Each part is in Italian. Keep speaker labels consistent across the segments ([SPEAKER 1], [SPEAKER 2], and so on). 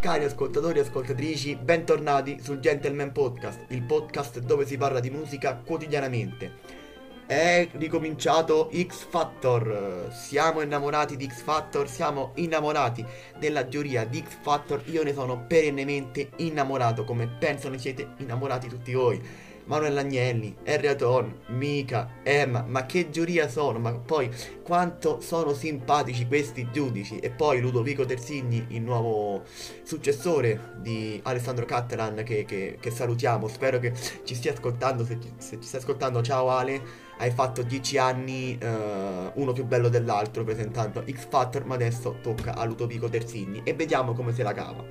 [SPEAKER 1] Cari ascoltatori e ascoltatrici, bentornati sul Gentleman Podcast, il podcast dove si parla di musica quotidianamente. È ricominciato X Factor, siamo innamorati di X Factor, siamo innamorati della teoria di X Factor, io ne sono perennemente innamorato, come penso ne siete innamorati tutti voi. Manuel Agnelli, Erraton, Mika, Emma, ma che giuria sono, ma poi quanto sono simpatici questi giudici? E poi Ludovico Terzigni, il nuovo successore di Alessandro Cattelan che, che, che salutiamo, spero che ci stia ascoltando, se, se ci stai ascoltando ciao Ale, hai fatto 10 anni uh, uno più bello dell'altro presentando X Factor, ma adesso tocca a Ludovico Terzigni e vediamo come se la cava.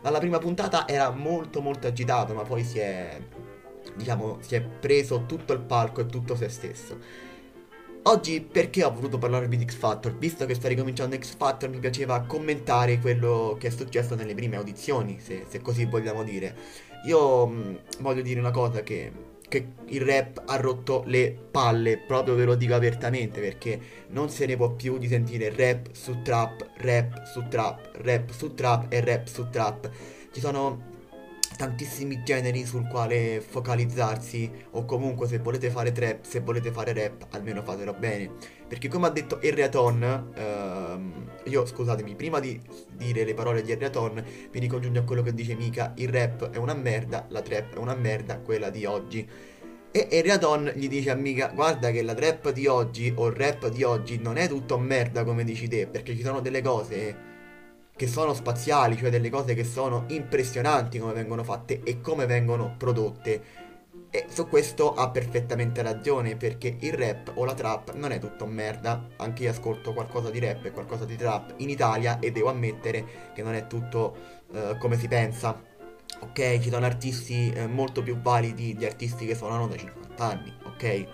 [SPEAKER 1] Dalla prima puntata era molto molto agitato, ma poi si è diciamo, si è preso tutto il palco e tutto se stesso. Oggi perché ho voluto parlarvi di X Factor? Visto che sto ricominciando X Factor mi piaceva commentare quello che è successo nelle prime audizioni, se, se così vogliamo dire. Io mh, voglio dire una cosa che, che il rap ha rotto le palle, proprio ve lo dico apertamente, perché non se ne può più di sentire rap su trap, rap su trap, rap su trap e rap su trap. Ci sono tantissimi generi sul quale focalizzarsi o comunque se volete fare trap, se volete fare rap, almeno fatelo bene. Perché come ha detto Erreaton, ehm, io scusatemi, prima di dire le parole di Erreaton, mi ricongiungo a quello che dice Mika, il rap è una merda, la trap è una merda, quella di oggi. E Eriadon gli dice a Mika, guarda che la trap di oggi o il rap di oggi non è tutto merda come dici te, perché ci sono delle cose che sono spaziali, cioè delle cose che sono impressionanti come vengono fatte e come vengono prodotte. E su questo ha perfettamente ragione, perché il rap o la trap non è tutto merda. Anche io ascolto qualcosa di rap e qualcosa di trap in Italia e devo ammettere che non è tutto uh, come si pensa. Ok, ci sono artisti eh, molto più validi di artisti che suonano da 50 anni, ok?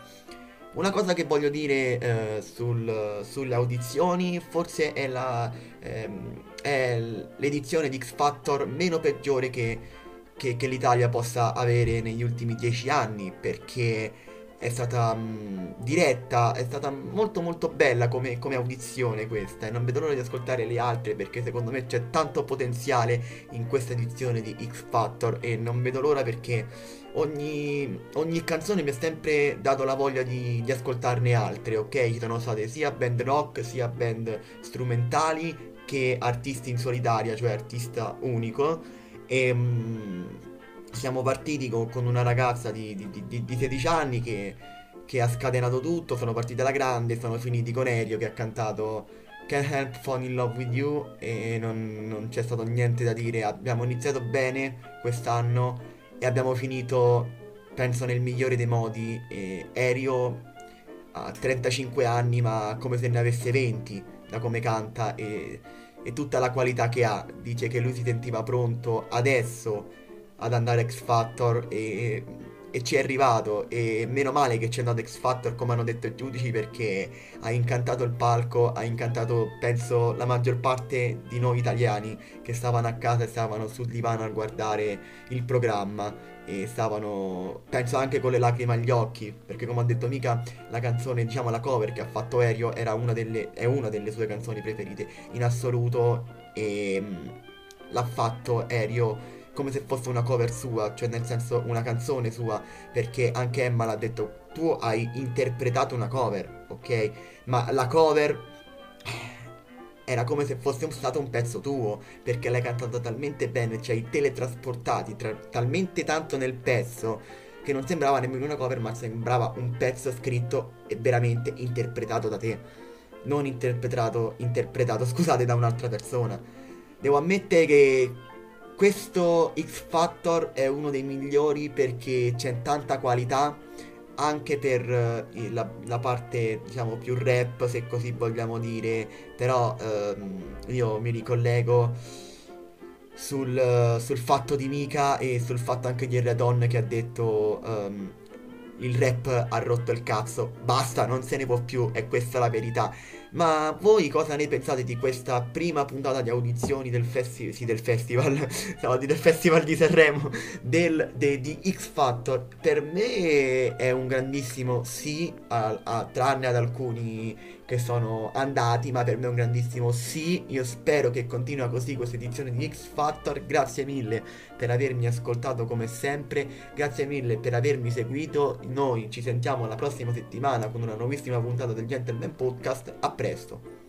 [SPEAKER 1] Una cosa che voglio dire eh, sul, sulle audizioni forse è, la, ehm, è l'edizione di X Factor meno peggiore che, che, che l'Italia possa avere negli ultimi dieci anni perché è stata mh, diretta, è stata molto molto bella come, come, audizione questa e non vedo l'ora di ascoltare le altre perché secondo me c'è tanto potenziale in questa edizione di X Factor e non vedo l'ora perché ogni, ogni canzone mi ha sempre dato la voglia di, di ascoltarne altre, ok? Ci sono state sia band rock sia band strumentali che artisti in solitaria, cioè artista unico e... Mh, siamo partiti con, con una ragazza di, di, di, di 16 anni che, che, ha scatenato tutto, sono partiti alla grande, sono finiti con Elio che ha cantato Can't Help Fall in Love With You e non, non c'è stato niente da dire, abbiamo iniziato bene quest'anno e abbiamo finito, penso, nel migliore dei modi. E Elio ha 35 anni ma come se ne avesse 20 da come canta e, e tutta la qualità che ha. Dice che lui si sentiva pronto adesso ad andare X Factor e, e ci è arrivato e meno male che c'è andato X Factor come hanno detto i giudici perché ha incantato il palco, ha incantato penso la maggior parte di noi italiani che stavano a casa e stavano sul divano a guardare il programma e stavano penso anche con le lacrime agli occhi perché come ha detto Mika la canzone diciamo la cover che ha fatto Aereo era una delle, è una delle sue canzoni preferite in assoluto e mm, l'ha fatto Aereo come se fosse una cover sua, cioè nel senso una canzone sua, perché anche Emma l'ha detto, tu hai interpretato una cover, ok? Ma la cover era come se fosse stato un pezzo tuo, perché l'hai cantata talmente bene, ci hai teletrasportati tra- talmente tanto nel pezzo che non sembrava nemmeno una cover, ma sembrava un pezzo scritto e veramente interpretato da te. Non interpretato, interpretato, scusate, da un'altra persona. Devo ammettere che questo X Factor è uno dei migliori perché c'è tanta qualità anche per uh, la, la, parte diciamo più rap se così vogliamo dire. Però um, io mi ricollego sul, uh, sul, fatto di Mika e sul fatto anche di Redon che ha detto um, il rap ha rotto il cazzo, basta, non se ne può più, e questa è la verità. Ma voi cosa ne pensate di questa prima puntata di audizioni del, festi- sì, del festival, no, del festival di Sanremo, del, de, di X Factor? Per me è un grandissimo sì, a, a, tranne ad alcuni che sono andati, ma per me è un grandissimo sì. Io spero che continua così questa edizione di X Factor. Grazie mille per avermi ascoltato come sempre, grazie mille per avermi seguito. Noi ci sentiamo la prossima settimana con una nuovissima puntata del Gentleman Podcast. A presto.